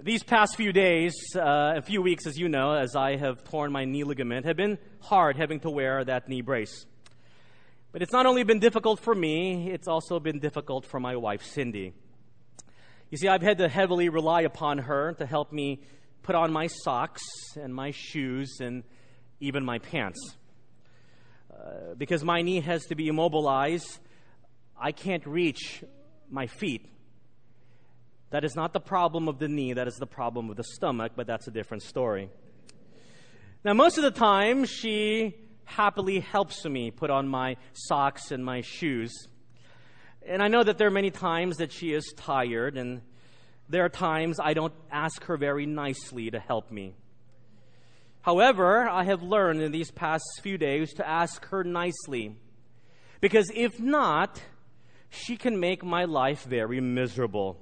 These past few days, uh, a few weeks, as you know, as I have torn my knee ligament, have been hard having to wear that knee brace. But it's not only been difficult for me, it's also been difficult for my wife, Cindy. You see, I've had to heavily rely upon her to help me put on my socks and my shoes and even my pants. Uh, because my knee has to be immobilized, I can't reach my feet that is not the problem of the knee, that is the problem of the stomach, but that's a different story. Now, most of the time, she happily helps me put on my socks and my shoes. And I know that there are many times that she is tired, and there are times I don't ask her very nicely to help me. However, I have learned in these past few days to ask her nicely. Because if not, she can make my life very miserable.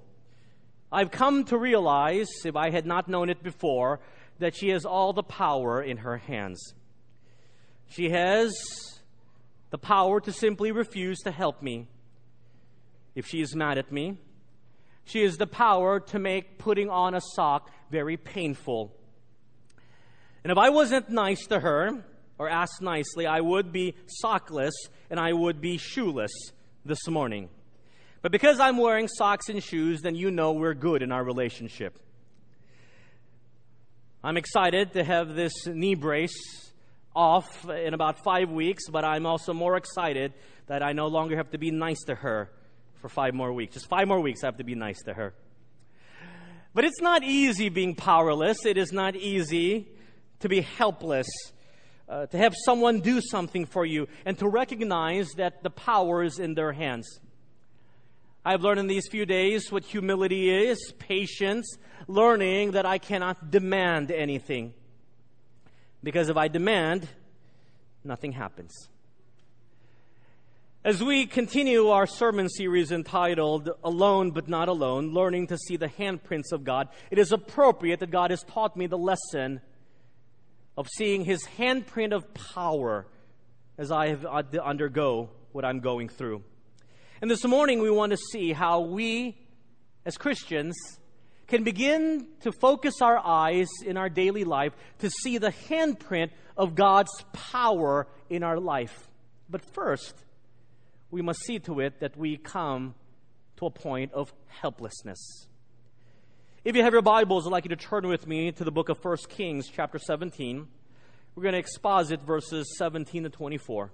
I've come to realize, if I had not known it before, that she has all the power in her hands. She has the power to simply refuse to help me if she is mad at me. She has the power to make putting on a sock very painful. And if I wasn't nice to her or asked nicely, I would be sockless and I would be shoeless this morning. But because I'm wearing socks and shoes, then you know we're good in our relationship. I'm excited to have this knee brace off in about five weeks, but I'm also more excited that I no longer have to be nice to her for five more weeks. Just five more weeks, I have to be nice to her. But it's not easy being powerless. It is not easy to be helpless, uh, to have someone do something for you, and to recognize that the power is in their hands. I've learned in these few days what humility is, patience, learning that I cannot demand anything. Because if I demand, nothing happens. As we continue our sermon series entitled Alone but Not Alone, learning to see the handprints of God, it is appropriate that God has taught me the lesson of seeing His handprint of power as I have to undergo what I'm going through. And this morning we want to see how we, as Christians, can begin to focus our eyes in our daily life to see the handprint of God's power in our life. But first, we must see to it that we come to a point of helplessness. If you have your Bibles, I'd like you to turn with me to the book of 1 Kings, chapter 17. We're going to exposit verses 17 to 24.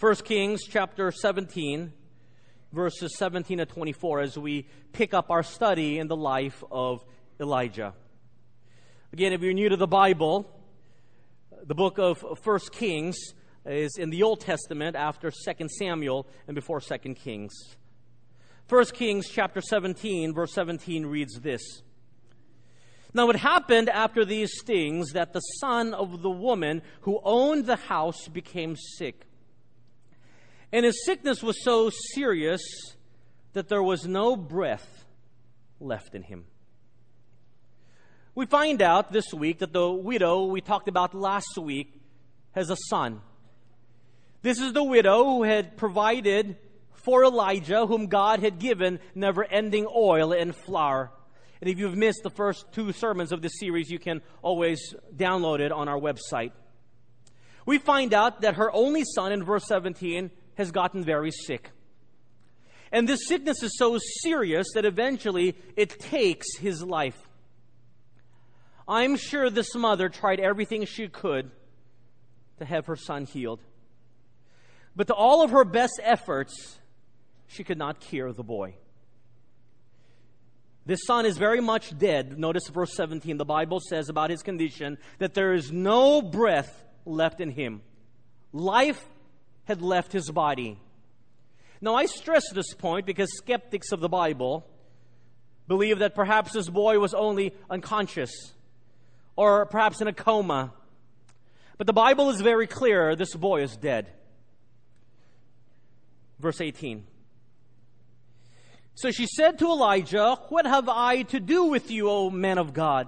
1 Kings chapter 17, verses 17 to 24, as we pick up our study in the life of Elijah. Again, if you're new to the Bible, the book of 1 Kings is in the Old Testament after 2 Samuel and before 2 Kings. 1 Kings chapter 17, verse 17 reads this. Now it happened after these things that the son of the woman who owned the house became sick. And his sickness was so serious that there was no breath left in him. We find out this week that the widow we talked about last week has a son. This is the widow who had provided for Elijah, whom God had given never ending oil and flour. And if you've missed the first two sermons of this series, you can always download it on our website. We find out that her only son in verse 17 has gotten very sick. And this sickness is so serious that eventually it takes his life. I'm sure this mother tried everything she could to have her son healed. But to all of her best efforts, she could not cure the boy. This son is very much dead. Notice verse 17. The Bible says about his condition that there is no breath left in him. Life had left his body. Now, I stress this point because skeptics of the Bible believe that perhaps this boy was only unconscious or perhaps in a coma. But the Bible is very clear this boy is dead. Verse 18. So she said to Elijah, What have I to do with you, O man of God?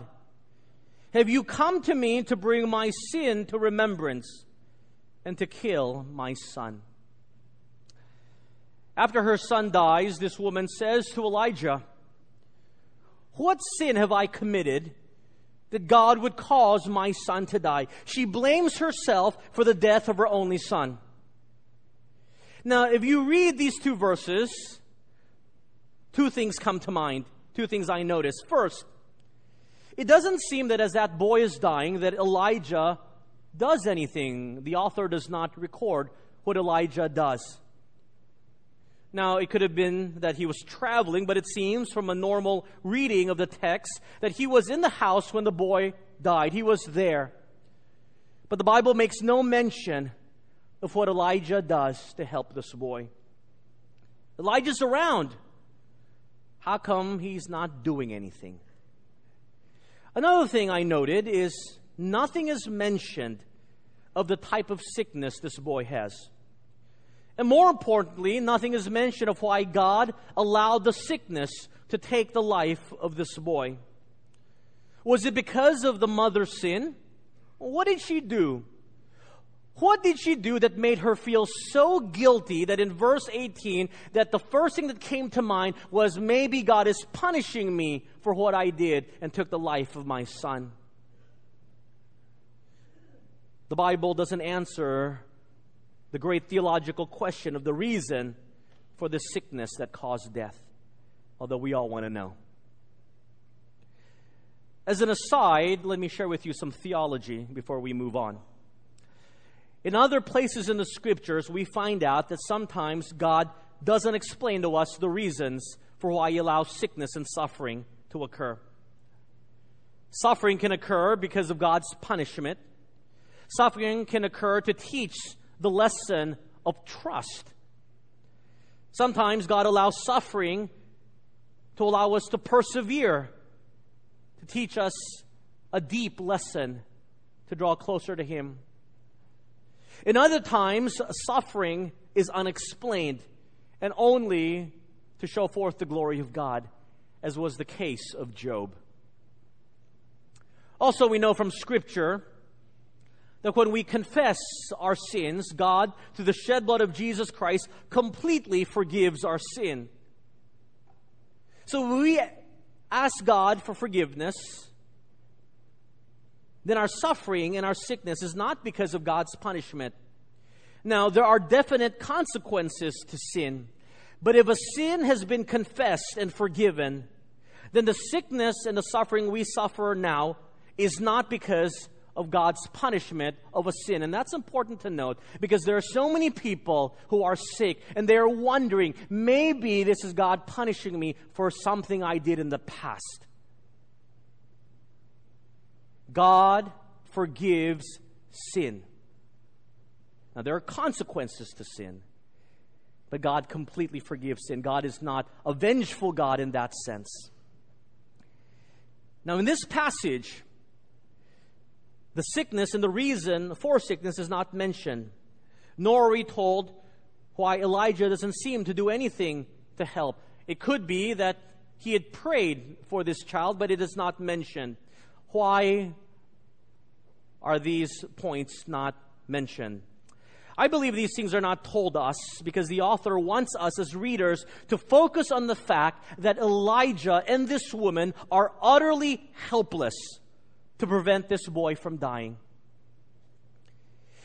Have you come to me to bring my sin to remembrance? And to kill my son. After her son dies, this woman says to Elijah, What sin have I committed that God would cause my son to die? She blames herself for the death of her only son. Now, if you read these two verses, two things come to mind. Two things I notice. First, it doesn't seem that as that boy is dying, that Elijah does anything. The author does not record what Elijah does. Now, it could have been that he was traveling, but it seems from a normal reading of the text that he was in the house when the boy died. He was there. But the Bible makes no mention of what Elijah does to help this boy. Elijah's around. How come he's not doing anything? Another thing I noted is nothing is mentioned of the type of sickness this boy has. And more importantly, nothing is mentioned of why God allowed the sickness to take the life of this boy. Was it because of the mother's sin? What did she do? What did she do that made her feel so guilty that in verse 18 that the first thing that came to mind was maybe God is punishing me for what I did and took the life of my son? The Bible doesn't answer the great theological question of the reason for the sickness that caused death, although we all want to know. As an aside, let me share with you some theology before we move on. In other places in the scriptures, we find out that sometimes God doesn't explain to us the reasons for why He allows sickness and suffering to occur. Suffering can occur because of God's punishment. Suffering can occur to teach the lesson of trust. Sometimes God allows suffering to allow us to persevere, to teach us a deep lesson, to draw closer to Him. In other times, suffering is unexplained and only to show forth the glory of God, as was the case of Job. Also, we know from Scripture that when we confess our sins, God, through the shed blood of Jesus Christ, completely forgives our sin. So we ask God for forgiveness then our suffering and our sickness is not because of God's punishment. Now, there are definite consequences to sin. But if a sin has been confessed and forgiven, then the sickness and the suffering we suffer now is not because of God's punishment of a sin. And that's important to note because there are so many people who are sick and they're wondering, maybe this is God punishing me for something I did in the past. God forgives sin. Now, there are consequences to sin, but God completely forgives sin. God is not a vengeful God in that sense. Now, in this passage, the sickness and the reason for sickness is not mentioned, nor are we told why Elijah doesn't seem to do anything to help. It could be that he had prayed for this child, but it is not mentioned. Why are these points not mentioned? I believe these things are not told us because the author wants us as readers to focus on the fact that Elijah and this woman are utterly helpless to prevent this boy from dying.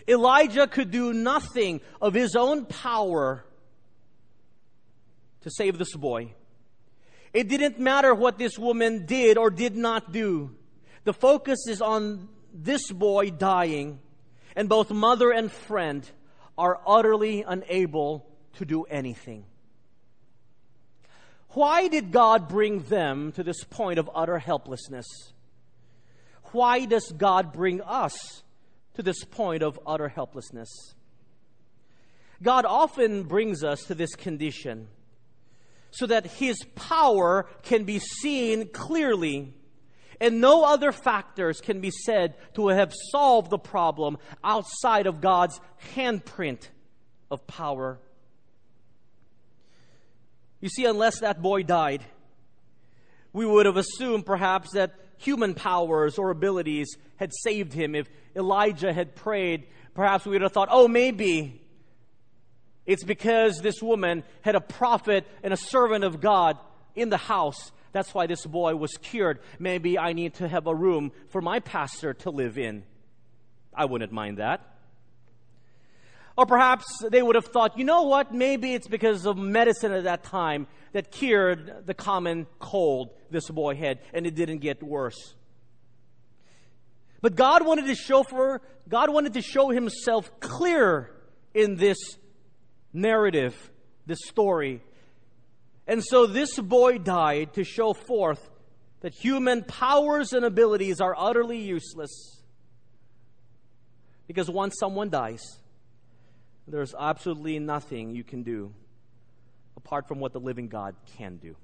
Elijah could do nothing of his own power to save this boy. It didn't matter what this woman did or did not do. The focus is on this boy dying, and both mother and friend are utterly unable to do anything. Why did God bring them to this point of utter helplessness? Why does God bring us to this point of utter helplessness? God often brings us to this condition so that His power can be seen clearly and no other factors can be said to have solved the problem outside of God's handprint of power. You see, unless that boy died, we would have assumed perhaps that human powers or abilities had saved him. If Elijah had prayed, perhaps we would have thought, oh, maybe it's because this woman had a prophet and a servant of God in the house That's why this boy was cured. Maybe I need to have a room for my pastor to live in. I wouldn't mind that. Or perhaps they would have thought, you know what? Maybe it's because of medicine at that time that cured the common cold this boy had, and it didn't get worse. But God wanted to show for God wanted to show himself clear in this narrative, this story. And so this boy died to show forth that human powers and abilities are utterly useless. Because once someone dies, there's absolutely nothing you can do apart from what the living God can do.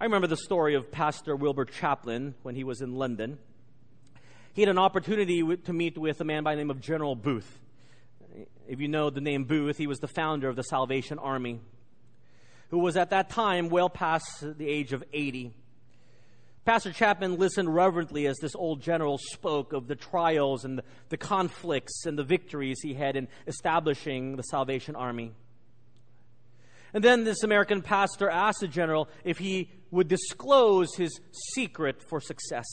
I remember the story of Pastor Wilbur Chapman when he was in London. He had an opportunity to meet with a man by the name of General Booth. If you know the name Booth, he was the founder of the Salvation Army, who was at that time well past the age of 80. Pastor Chapman listened reverently as this old general spoke of the trials and the, conflicts and the victories he had in establishing the Salvation Army. And then this American pastor asked the general if he would disclose his secret for success.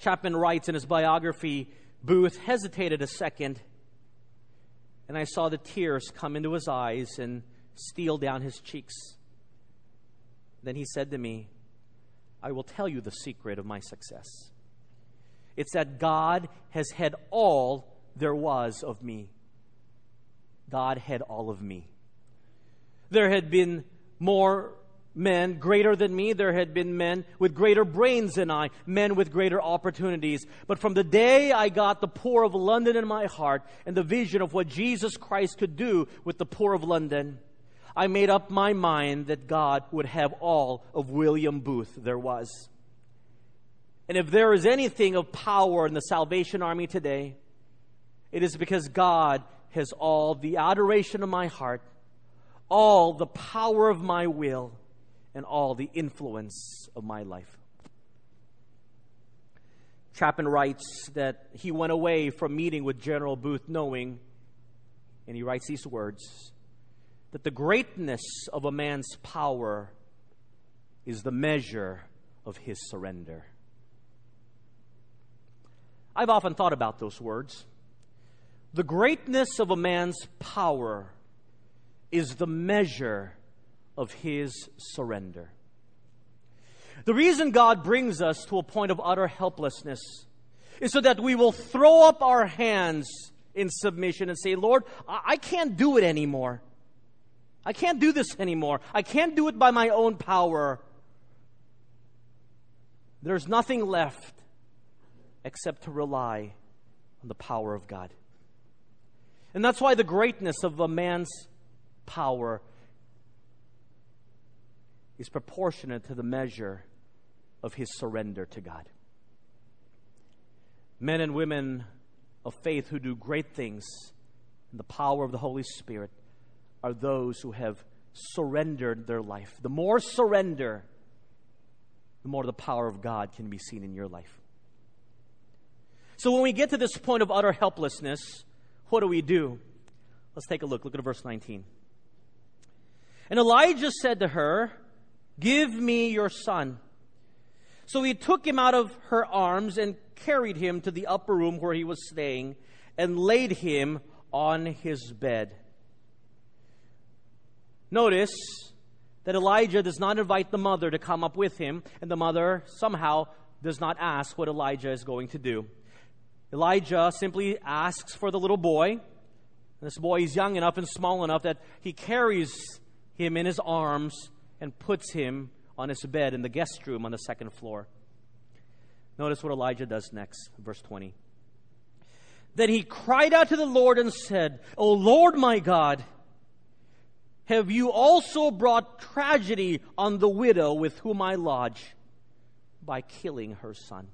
Chapman writes in his biography Booth hesitated a second, and I saw the tears come into his eyes and steal down his cheeks. Then he said to me, I will tell you the secret of my success. It's that God has had all there was of me. God had all of me. There had been more men greater than me. There had been men with greater brains than I, men with greater opportunities. But from the day I got the poor of London in my heart and the vision of what Jesus Christ could do with the poor of London, I made up my mind that God would have all of William Booth there was. And if there is anything of power in the Salvation Army today, it is because God has all the adoration of my heart, all the power of my will, and all the influence of my life. Chapman writes that he went away from meeting with General Booth knowing, and he writes these words that the greatness of a man's power is the measure of his surrender. I've often thought about those words. The greatness of a man's power is the measure of his surrender. The reason God brings us to a point of utter helplessness is so that we will throw up our hands in submission and say, Lord, I can't do it anymore. I can't do this anymore. I can't do it by my own power. There's nothing left except to rely on the power of God. And that's why the greatness of a man's power is proportionate to the measure of his surrender to God. Men and women of faith who do great things in the power of the Holy Spirit are those who have surrendered their life. The more surrender, the more the power of God can be seen in your life. So when we get to this point of utter helplessness, what do we do? Let's take a look. Look at verse 19. And Elijah said to her, Give me your son. So he took him out of her arms and carried him to the upper room where he was staying and laid him on his bed. Notice that Elijah does not invite the mother to come up with him, and the mother somehow does not ask what Elijah is going to do. Elijah simply asks for the little boy. This boy is young enough and small enough that he carries him in his arms and puts him on his bed in the guest room on the second floor. Notice what Elijah does next, verse 20. Then he cried out to the Lord and said, O Lord my God, have you also brought tragedy on the widow with whom I lodge by killing her son?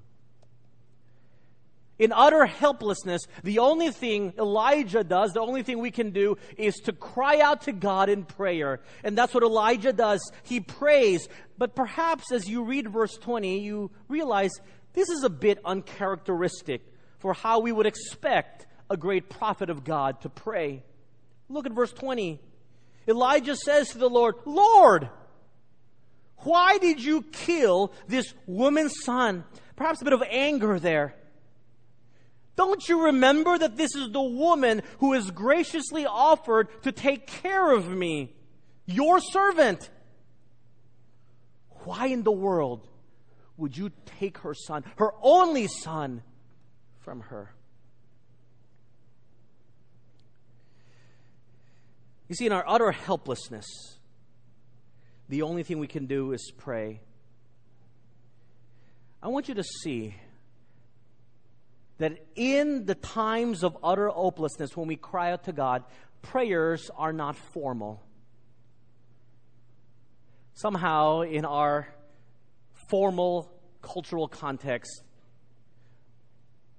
In utter helplessness, the only thing Elijah does, the only thing we can do is to cry out to God in prayer. And that's what Elijah does. He prays. But perhaps as you read verse 20, you realize this is a bit uncharacteristic for how we would expect a great prophet of God to pray. Look at verse 20. Elijah says to the Lord, Lord, Why did you kill this woman's son? Perhaps a bit of anger there. Don't you remember that this is the woman who has graciously offered to take care of me, your servant? Why in the world would you take her son, her only son, from her? You see, in our utter helplessness, the only thing we can do is pray. I want you to see that in the times of utter hopelessness, when we cry out to God, prayers are not formal. Somehow, in our formal cultural context,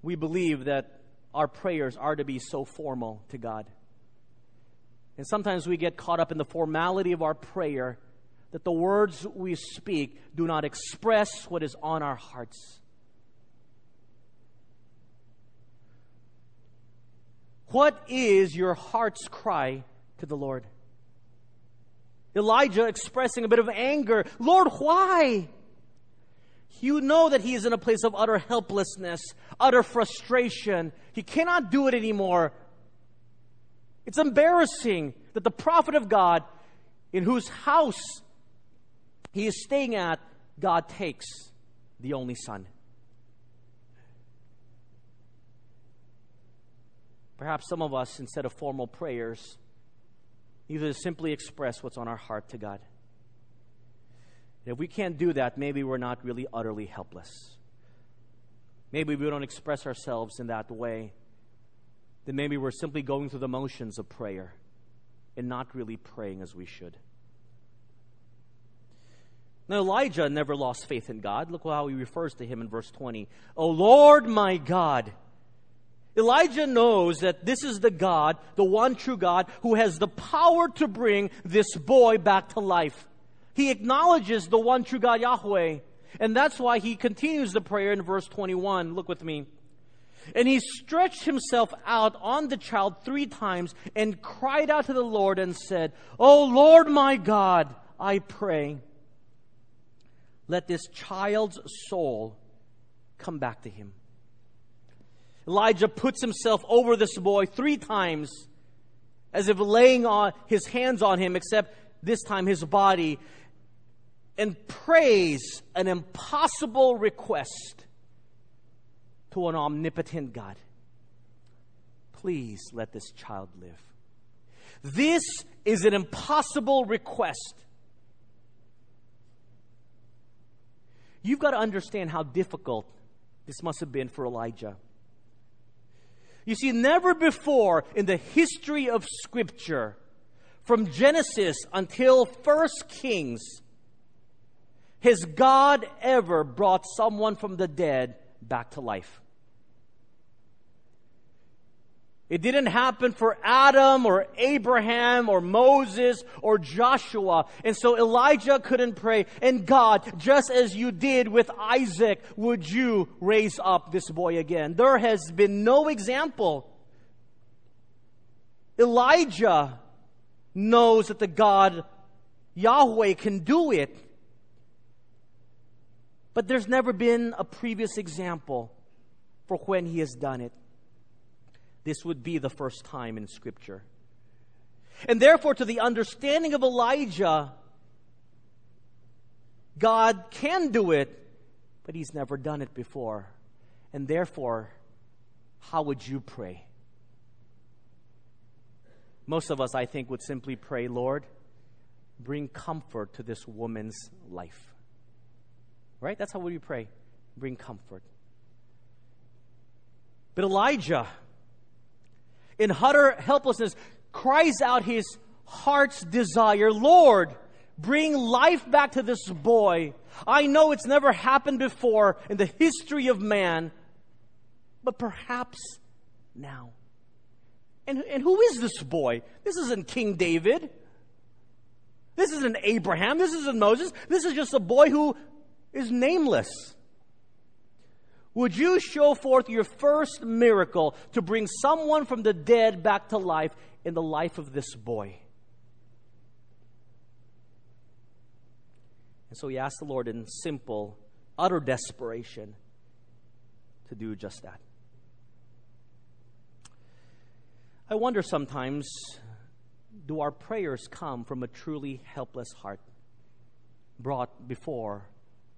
we believe that our prayers are to be so formal to God. And sometimes we get caught up in the formality of our prayer that the words we speak do not express what is on our hearts. What is your heart's cry to the Lord? Elijah expressing a bit of anger. Lord, why? You know that he is in a place of utter helplessness, utter frustration. He cannot do it anymore. It's embarrassing that the prophet of God, in whose house he is staying at, God takes the only son. Perhaps some of us, instead of formal prayers, either simply express what's on our heart to God. If we can't do that, maybe we're not really utterly helpless. Maybe we don't express ourselves in that way. Then maybe we're simply going through the motions of prayer and not really praying as we should. Now, Elijah never lost faith in God. Look how he refers to him in verse 20. O Lord my God, Elijah knows that this is the God, the one true God, who has the power to bring this boy back to life. He acknowledges the one true God, Yahweh. And that's why he continues the prayer in verse 21. Look with me. And he stretched himself out on the child three times and cried out to the Lord and said, O Lord my God, I pray, let this child's soul come back to him. Elijah puts himself over this boy three times as if laying on his hands on him, except this time his body, and prays an impossible request to an omnipotent God. Please let this child live. This is an impossible request. You've got to understand how difficult this must have been for Elijah. You see, never before in the history of Scripture, from Genesis until First Kings, has God ever brought someone from the dead back to life. It didn't happen for Adam or Abraham or Moses or Joshua. And so Elijah couldn't pray. And God, just as you did with Isaac, would you raise up this boy again? There has been no example. Elijah knows that the God Yahweh can do it. But there's never been a previous example for when he has done it this would be the first time in Scripture. And therefore, to the understanding of Elijah, God can do it, but he's never done it before. And therefore, how would you pray? Most of us, I think, would simply pray, Lord, bring comfort to this woman's life. Right? That's how we pray. Bring comfort. But Elijah, in utter helplessness, cries out his heart's desire Lord, bring life back to this boy. I know it's never happened before in the history of man, but perhaps now. And, and who is this boy? This isn't King David. This isn't Abraham. This isn't Moses. This is just a boy who is nameless. Would you show forth your first miracle to bring someone from the dead back to life in the life of this boy? And so he asked the Lord in simple, utter desperation to do just that. I wonder sometimes do our prayers come from a truly helpless heart brought before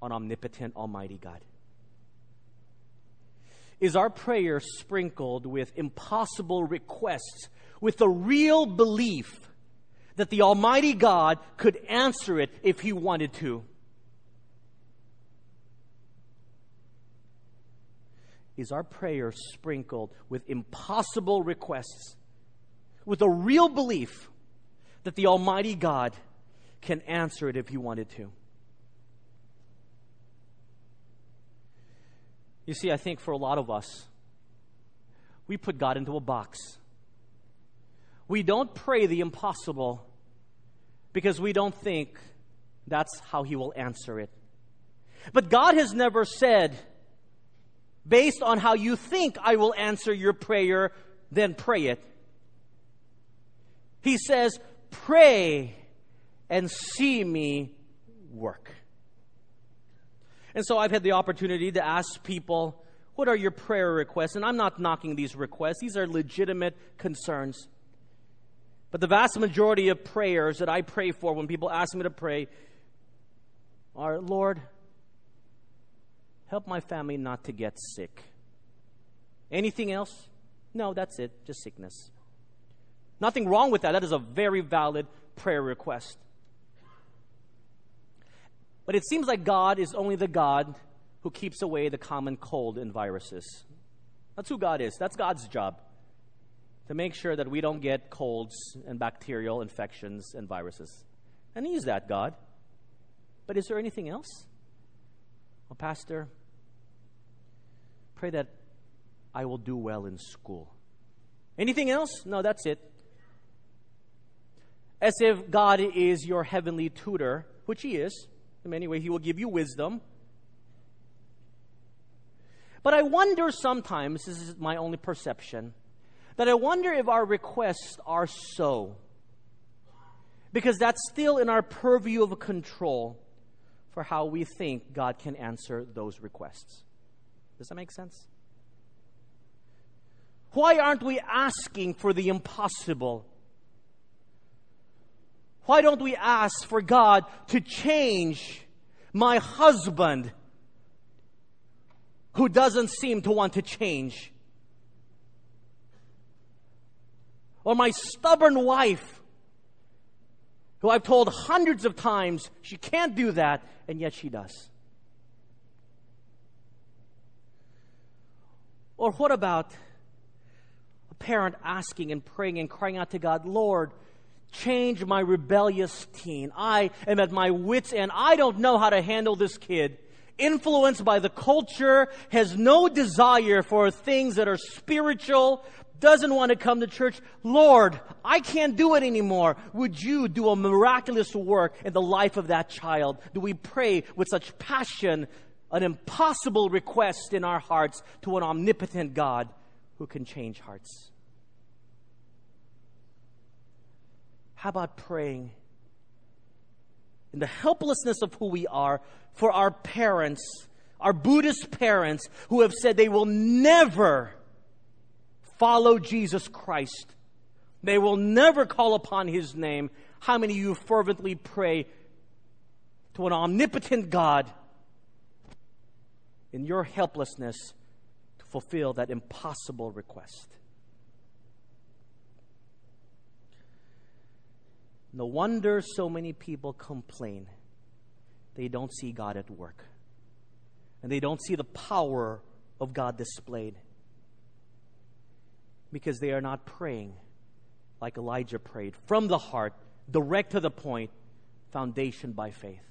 an omnipotent, almighty God? Is our prayer sprinkled with impossible requests, with the real belief that the Almighty God could answer it if He wanted to? Is our prayer sprinkled with impossible requests, with a real belief that the Almighty God can answer it if He wanted to? You see, I think for a lot of us, we put God into a box. We don't pray the impossible because we don't think that's how He will answer it. But God has never said, based on how you think I will answer your prayer, then pray it. He says, pray and see me work. And so I've had the opportunity to ask people, what are your prayer requests? And I'm not knocking these requests, these are legitimate concerns. But the vast majority of prayers that I pray for when people ask me to pray are Lord, help my family not to get sick. Anything else? No, that's it, just sickness. Nothing wrong with that. That is a very valid prayer request. But it seems like God is only the God who keeps away the common cold and viruses. That's who God is. That's God's job to make sure that we don't get colds and bacterial infections and viruses. And He's that God. But is there anything else? Well, Pastor, pray that I will do well in school. Anything else? No, that's it. As if God is your heavenly tutor, which He is. Anyway, He will give you wisdom. But I wonder sometimes, this is my only perception, that I wonder if our requests are so. Because that's still in our purview of control for how we think God can answer those requests. Does that make sense? Why aren't we asking for the impossible? Why don't we ask for God to change my husband who doesn't seem to want to change? Or my stubborn wife who I've told hundreds of times she can't do that, and yet she does. Or what about a parent asking and praying and crying out to God, Lord, change my rebellious teen. I am at my wits' end. I don't know how to handle this kid. Influenced by the culture, has no desire for things that are spiritual, doesn't want to come to church. Lord, I can't do it anymore. Would you do a miraculous work in the life of that child? Do we pray with such passion, an impossible request in our hearts to an omnipotent God who can change hearts? How about praying in the helplessness of who we are for our parents, our Buddhist parents who have said they will never follow Jesus Christ? They will never call upon his name. How many of you fervently pray to an omnipotent God in your helplessness to fulfill that impossible request? No wonder so many people complain. They don't see God at work. And they don't see the power of God displayed. Because they are not praying like Elijah prayed from the heart, direct to the point, foundation by faith.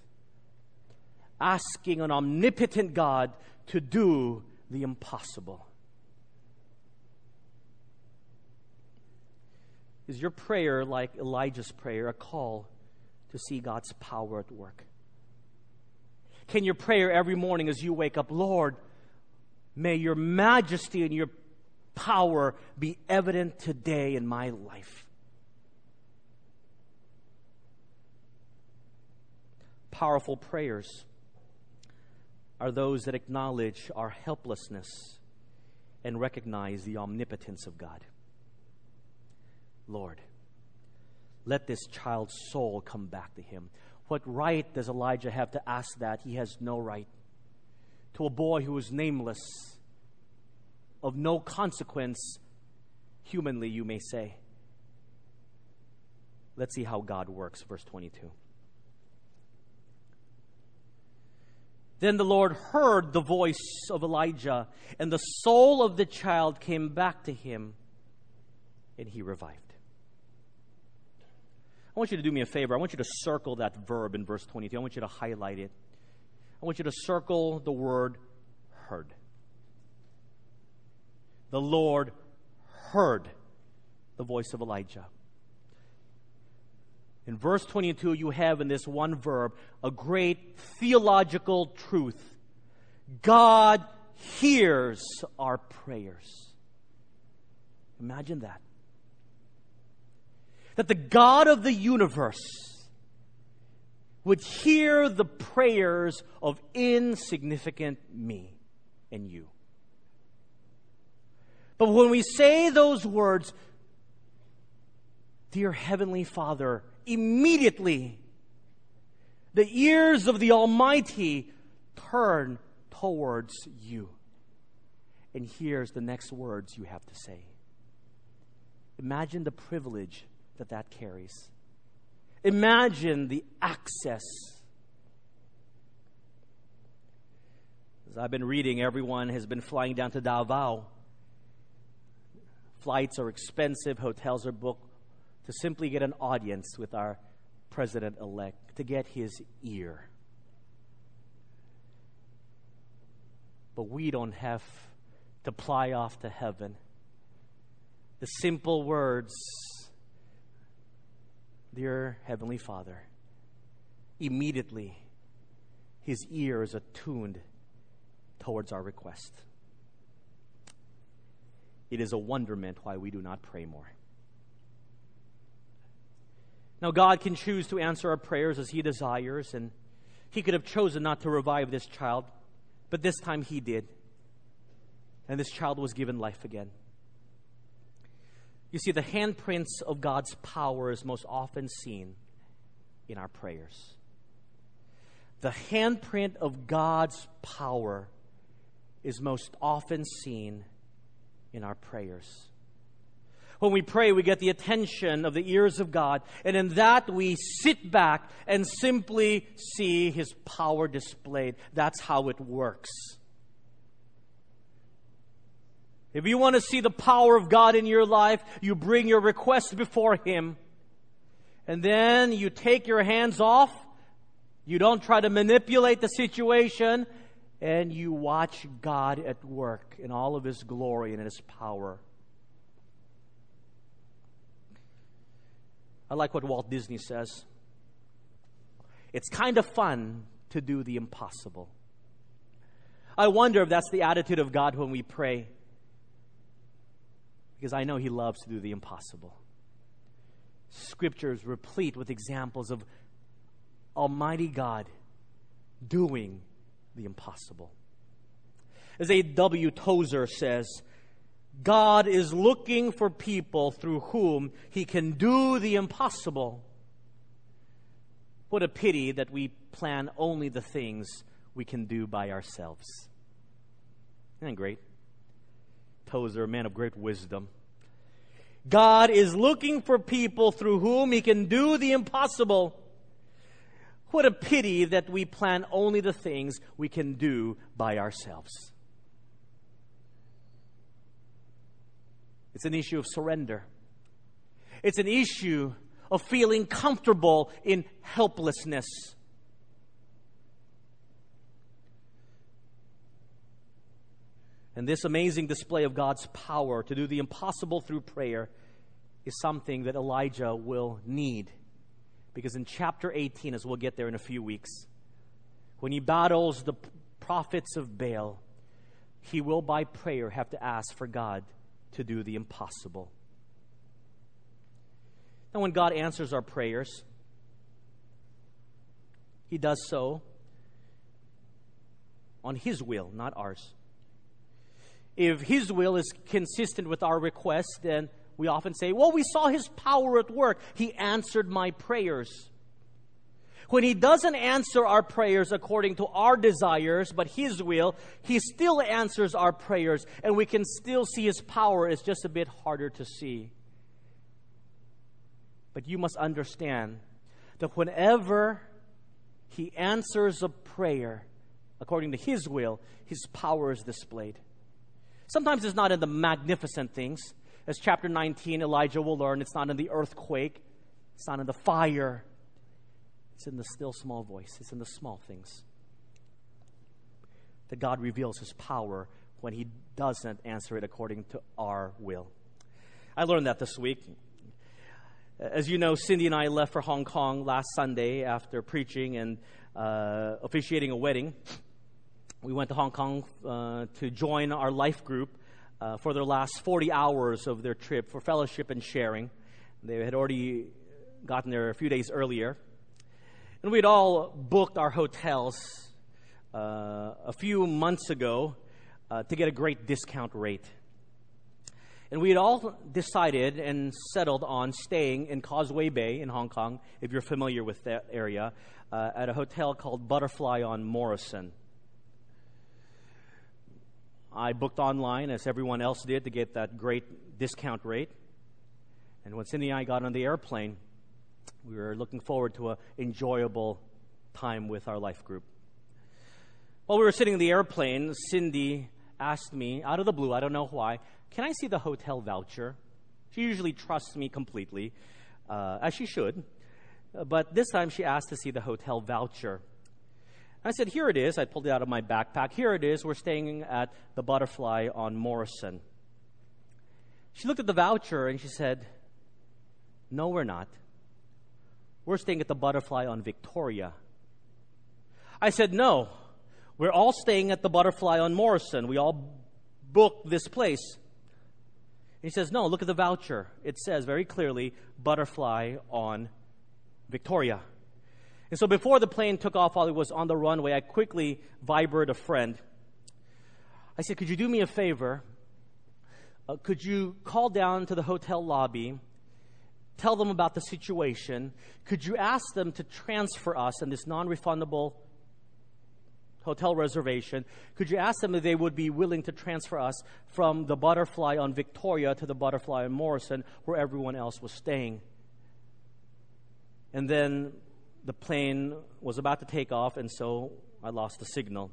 Asking an omnipotent God to do the impossible. Is your prayer like Elijah's prayer, a call to see God's power at work? Can your prayer every morning as you wake up, Lord, may your majesty and your power be evident today in my life? powerful prayers are those that acknowledge our helplessness and recognize the omnipotence of God. Lord, let this child's soul come back to him. What right does Elijah have to ask that? He has no right. To a boy who is nameless, of no consequence, humanly, you may say. Let's see how God works, verse 22. Then the Lord heard the voice of Elijah, and the soul of the child came back to him, and he revived. I want you to do me a favor. I want you to circle that verb in verse 22. I want you to highlight it. I want you to circle the word heard. The Lord heard the voice of Elijah. In verse 22, you have in this one verb a great theological truth God hears our prayers. Imagine that. That the God of the universe would hear the prayers of insignificant me and you. But when we say those words, Dear Heavenly Father, immediately the ears of the Almighty turn towards you. And here's the next words you have to say. Imagine the privilege that that carries. Imagine the access. As I've been reading, everyone has been flying down to Davao. Flights are expensive, hotels are booked to simply get an audience with our president elect, to get his ear. But we don't have to fly off to heaven. The simple words, Dear Heavenly Father, immediately his ear is attuned towards our request. It is a wonderment why we do not pray more. Now, God can choose to answer our prayers as He desires, and He could have chosen not to revive this child, but this time He did. And this child was given life again. You see, the handprints of God's power is most often seen in our prayers. The handprint of God's power is most often seen in our prayers. When we pray, we get the attention of the ears of God, and in that we sit back and simply see His power displayed. That's how it works. If you want to see the power of God in your life, you bring your request before Him, and then you take your hands off. You don't try to manipulate the situation, and you watch God at work in all of His glory and His power. I like what Walt Disney says. It's kind of fun to do the impossible. I wonder if that's the attitude of God when we pray. Because I know He loves to do the impossible. Scripture is replete with examples of Almighty God doing the impossible. As A.W. Tozer says, God is looking for people through whom He can do the impossible. What a pity that we plan only the things we can do by ourselves. Isn't that great? Tozer, a man of great wisdom. God is looking for people through whom He can do the impossible. What a pity that we plan only the things we can do by ourselves. It's an issue of surrender. It's an issue of feeling comfortable in helplessness. And this amazing display of God's power to do the impossible through prayer is something that Elijah will need. Because in chapter 18, as we'll get there in a few weeks, when he battles the prophets of Baal, he will by prayer have to ask for God to do the impossible. Now, when God answers our prayers, He He does so on His will, not ours. If His will is consistent with our request, then we often say, Well, we saw His power at work. He answered my prayers. When He doesn't answer our prayers according to our desires, but His will, He still answers our prayers, and we can still see His power. It's just a bit harder to see. But you must understand that whenever He answers a prayer according to His will, His power is displayed. Sometimes it's not in the magnificent things. As chapter 19, Elijah will learn, it's not in the earthquake, it's not in the fire, it's in the still small voice, it's in the small things. That God reveals His power when He doesn't answer it according to our will. I learned that this week. As you know, Cindy and I left for Hong Kong last Sunday after preaching and uh, officiating a wedding. We went to Hong Kong uh, to join our life group uh, for their last 40 hours of their trip for fellowship and sharing. They had already gotten there a few days earlier. And we'd all booked our hotels uh, a few months ago uh, to get a great discount rate. And we had all decided and settled on staying in Causeway Bay in Hong Kong, if you're familiar with that area, uh, at a hotel called Butterfly on Morrison. I booked online, as everyone else did, to get that great discount rate. And when Cindy and I got on the airplane, we were looking forward to an enjoyable time with our life group. While we were sitting in the airplane, Cindy asked me, out of the blue, I don't know why, can I see the hotel voucher? She usually trusts me completely, uh, as she should. But this time she asked to see the hotel voucher. I said, Here it is. I pulled it out of my backpack. Here it is. We're staying at the Butterfly on Morrison. She looked at the voucher and she said, No, we're not. We're staying at the Butterfly on Victoria. I said, No, we're all staying at the Butterfly on Morrison. We all booked this place. he says, No, look at the voucher. It says very clearly Butterfly on Victoria. And so before the plane took off while it was on the runway, I quickly vibered a friend. I said, Could you do me a favor? Uh, could you call down to the hotel lobby, tell them about the situation? Could you ask them to transfer us in this non refundable hotel reservation? Could you ask them if they would be willing to transfer us from the butterfly on Victoria to the butterfly on Morrison, where everyone else was staying? And then the plane was about to take off, and so I lost the signal.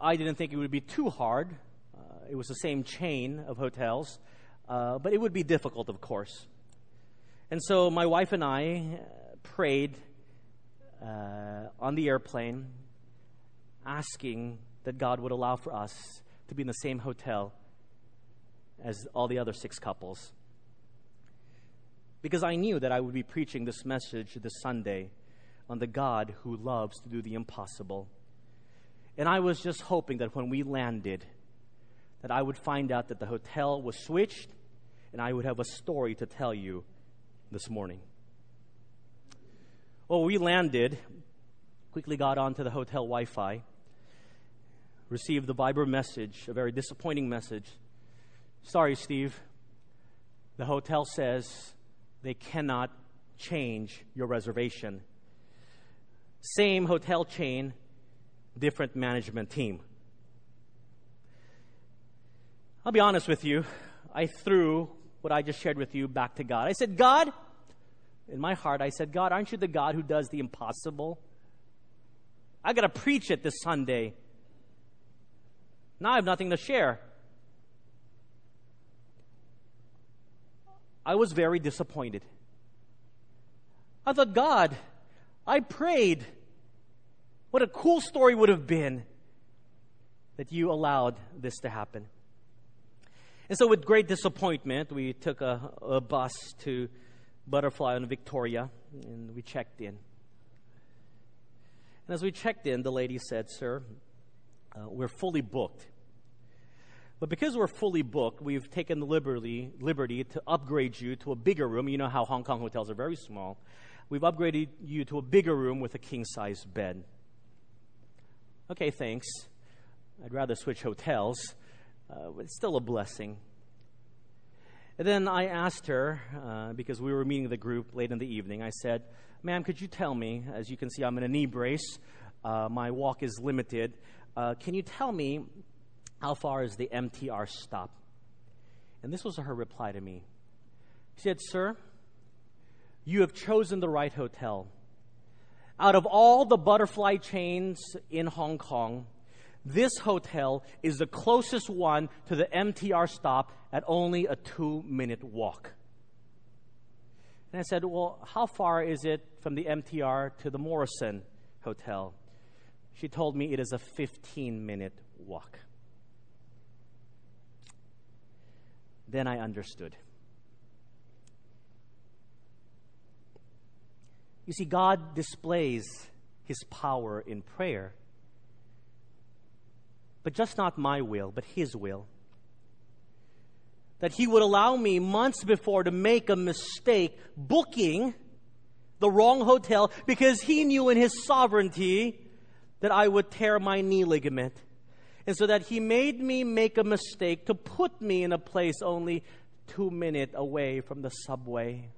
I didn't think it would be too hard. Uh, it was the same chain of hotels, uh, but it would be difficult, of course. And so my wife and I prayed uh, on the airplane, asking that God would allow for us to be in the same hotel as all the other six couples because I knew that I would be preaching this message this Sunday on the God who loves to do the impossible. And I was just hoping that when we landed, that I would find out that the hotel was switched and I would have a story to tell you this morning. Well, we landed, quickly got onto the hotel Wi Fi, received the Viber message, a very disappointing message. Sorry, Steve. The hotel says they cannot change your reservation. Same hotel chain, different management team. I'll be honest with you. I threw what I just shared with you back to God. I said, God, in my heart, I said, God, aren't you the God who does the impossible? I got to preach it this Sunday. Now I have nothing to share. I was very disappointed. I thought, God, I prayed. What a cool story would have been that you allowed this to happen. And so, with great disappointment, we took a, a bus to Butterfly on Victoria and we checked in. And as we checked in, the lady said, Sir, uh, we're fully booked. But because we're fully booked, we've taken the liberty, liberty to upgrade you to a bigger room. You know how Hong Kong hotels are very small. We've upgraded you to a bigger room with a king size bed. Okay, thanks. I'd rather switch hotels, uh, but it's still a blessing. And then I asked her, uh, because we were meeting the group late in the evening, I said, Ma'am, could you tell me, as you can see, I'm in a knee brace, uh, my walk is limited. Uh, can you tell me how far is the MTR stop? And this was her reply to me. She said, Sir, you have chosen the right hotel. Out of all the butterfly chains in Hong Kong, this hotel is the closest one to the MTR stop at only a two minute walk. And I said, Well, how far is it from the MTR to the Morrison Hotel? She told me it is a 15 minute walk. Then I understood. You see, God displays his power in prayer, but just not my will, but his will. That he would allow me months before to make a mistake booking the wrong hotel because he knew in his sovereignty that I would tear my knee ligament and so that he made me make a mistake to put me in a place only two minutes away from the subway.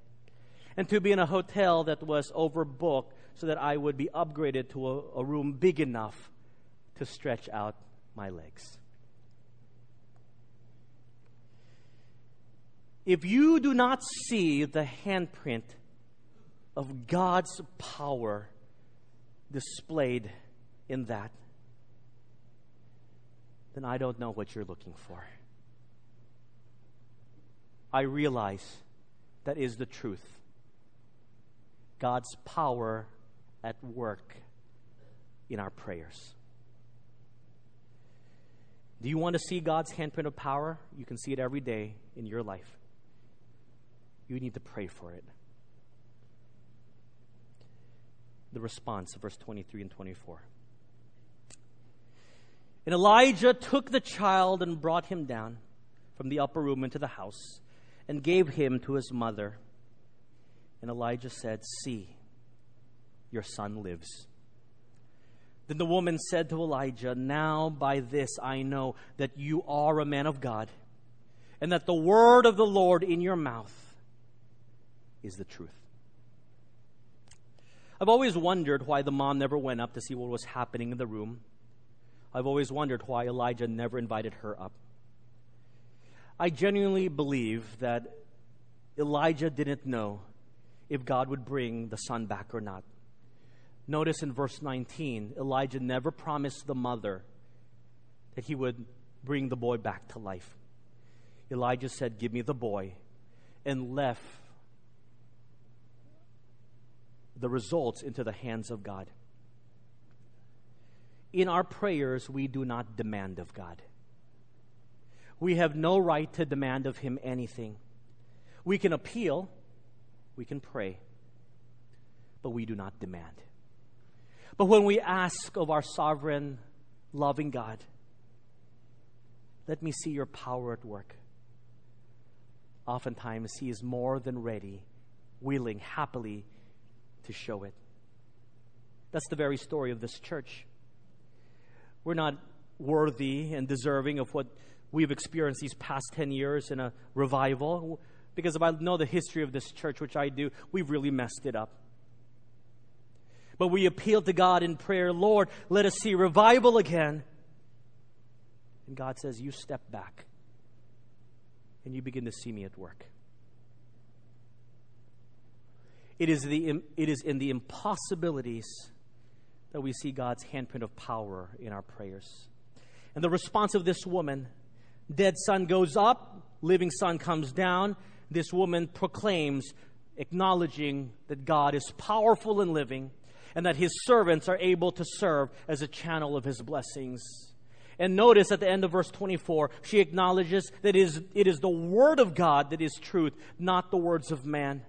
And to be in a hotel that was overbooked so that I would be upgraded to a, a room big enough to stretch out my legs. If you do not see the handprint of God's power displayed in that, then I don't know what you're looking for. I realize that is the truth. God's power at work in our prayers. Do you want to see God's handprint of power? You can see it every day in your life. You need to pray for it. The response, verse 23 and 24. And Elijah took the child and brought him down from the upper room into the house and gave him to his mother. And Elijah said, See, your son lives. Then the woman said to Elijah, Now by this I know that you are a man of God, and that the word of the Lord in your mouth is the truth. I've always wondered why the mom never went up to see what was happening in the room. I've always wondered why Elijah never invited her up. I genuinely believe that Elijah didn't know if God would bring the son back or not. Notice in verse 19, Elijah never promised the mother that he would bring the boy back to life. Elijah said, Give me the boy, and left the results into the hands of God in our prayers, we do not demand of God. We have no right to demand of Him anything. We can appeal, we can pray, but we do not demand. But when we ask of our sovereign, loving God, let me see your power at work. Oftentimes, He is more than ready, willing, happily to show it. That's the very story of this church. We're not worthy and deserving of what we've experienced these past 10 years in a revival. Because if I know the history of this church, which I do, we've really messed it up. But we appeal to God in prayer, Lord, let us see revival again. And God says, You step back and you begin to see me at work. It is, the, it is in the impossibilities that we see God's handprint of power in our prayers. And the response of this woman dead son goes up, living son comes down. This woman proclaims, acknowledging that God is powerful and living, and that his servants are able to serve as a channel of his blessings. And notice at the end of verse 24, she acknowledges that it is, it is the Word of God that is truth, not the words of man.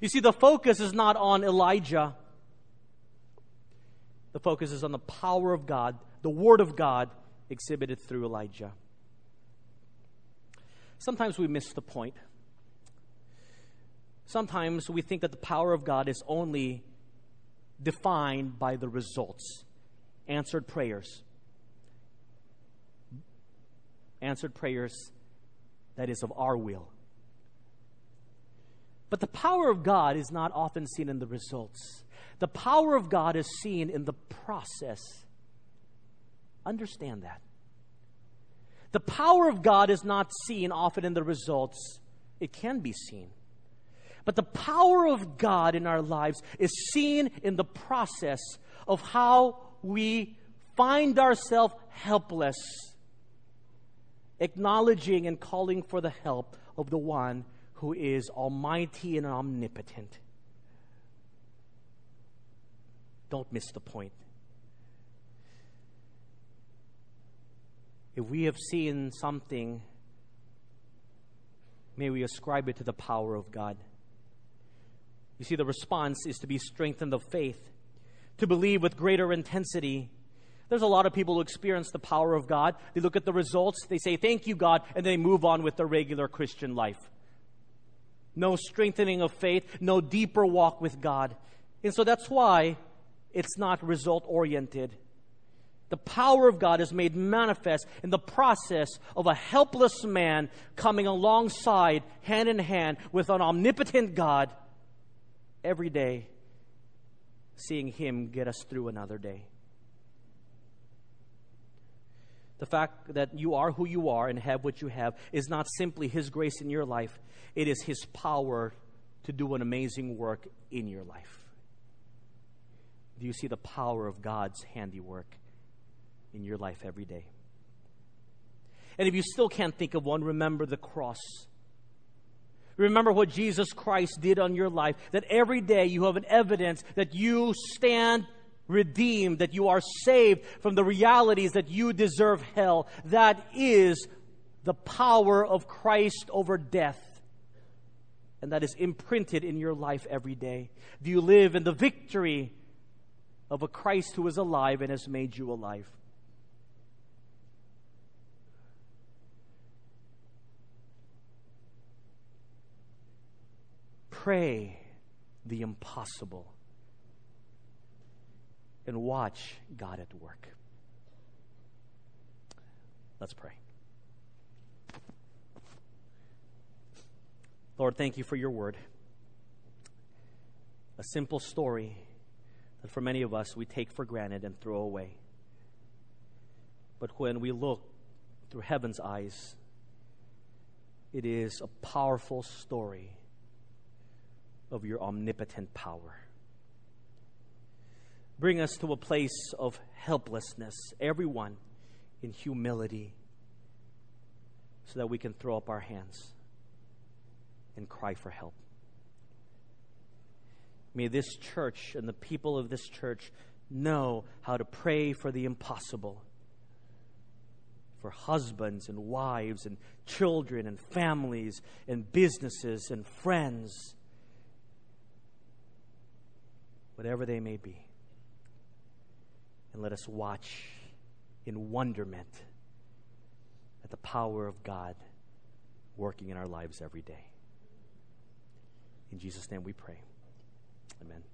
You see, the focus is not on Elijah, the focus is on the power of God, the Word of God exhibited through Elijah. Sometimes we miss the point. Sometimes we think that the power of God is only defined by the results answered prayers. Answered prayers that is of our will. But the power of God is not often seen in the results. The power of God is seen in the process. Understand that. The power of God is not seen often in the results. It can be seen. But the power of God in our lives is seen in the process of how we find ourselves helpless, acknowledging and calling for the help of the one who is almighty and omnipotent. Don't miss the point. If we have seen something, may we ascribe it to the power of God. You see, the response is to be strengthened of faith, to believe with greater intensity. There's a lot of people who experience the power of God. They look at the results, they say, Thank you, God, and they move on with their regular Christian life. No strengthening of faith, no deeper walk with God. And so that's why it's not result oriented. The power of God is made manifest in the process of a helpless man coming alongside, hand in hand, with an omnipotent God every day, seeing Him get us through another day. The fact that you are who you are and have what you have is not simply His grace in your life, it is His power to do an amazing work in your life. Do you see the power of God's handiwork in your life every day? And if you still can't think of one, remember the cross. Remember what Jesus Christ did on your life, that every day you have an evidence that you stand redeemed, that you are saved from the realities that you deserve hell. That is the power of Christ over death. And that is imprinted in your life every day. Do you live in the victory of a Christ who is alive and has made you alive? pray the impossible and watch God at work. Let's pray. Lord, thank you for your word. A simple story that for many of us we take for granted and throw away. But when we look through heaven's eyes, it is a powerful story of your omnipotent power. Bring us to a place of helplessness, everyone in humility, so that we can throw up our hands and cry for help. May this church and the people of this church know how to pray for the impossible for husbands and wives and children and families and businesses and friends whatever they may be. And let us watch in wonderment at the power of God working in our lives every day. In Jesus' name we pray. Amen.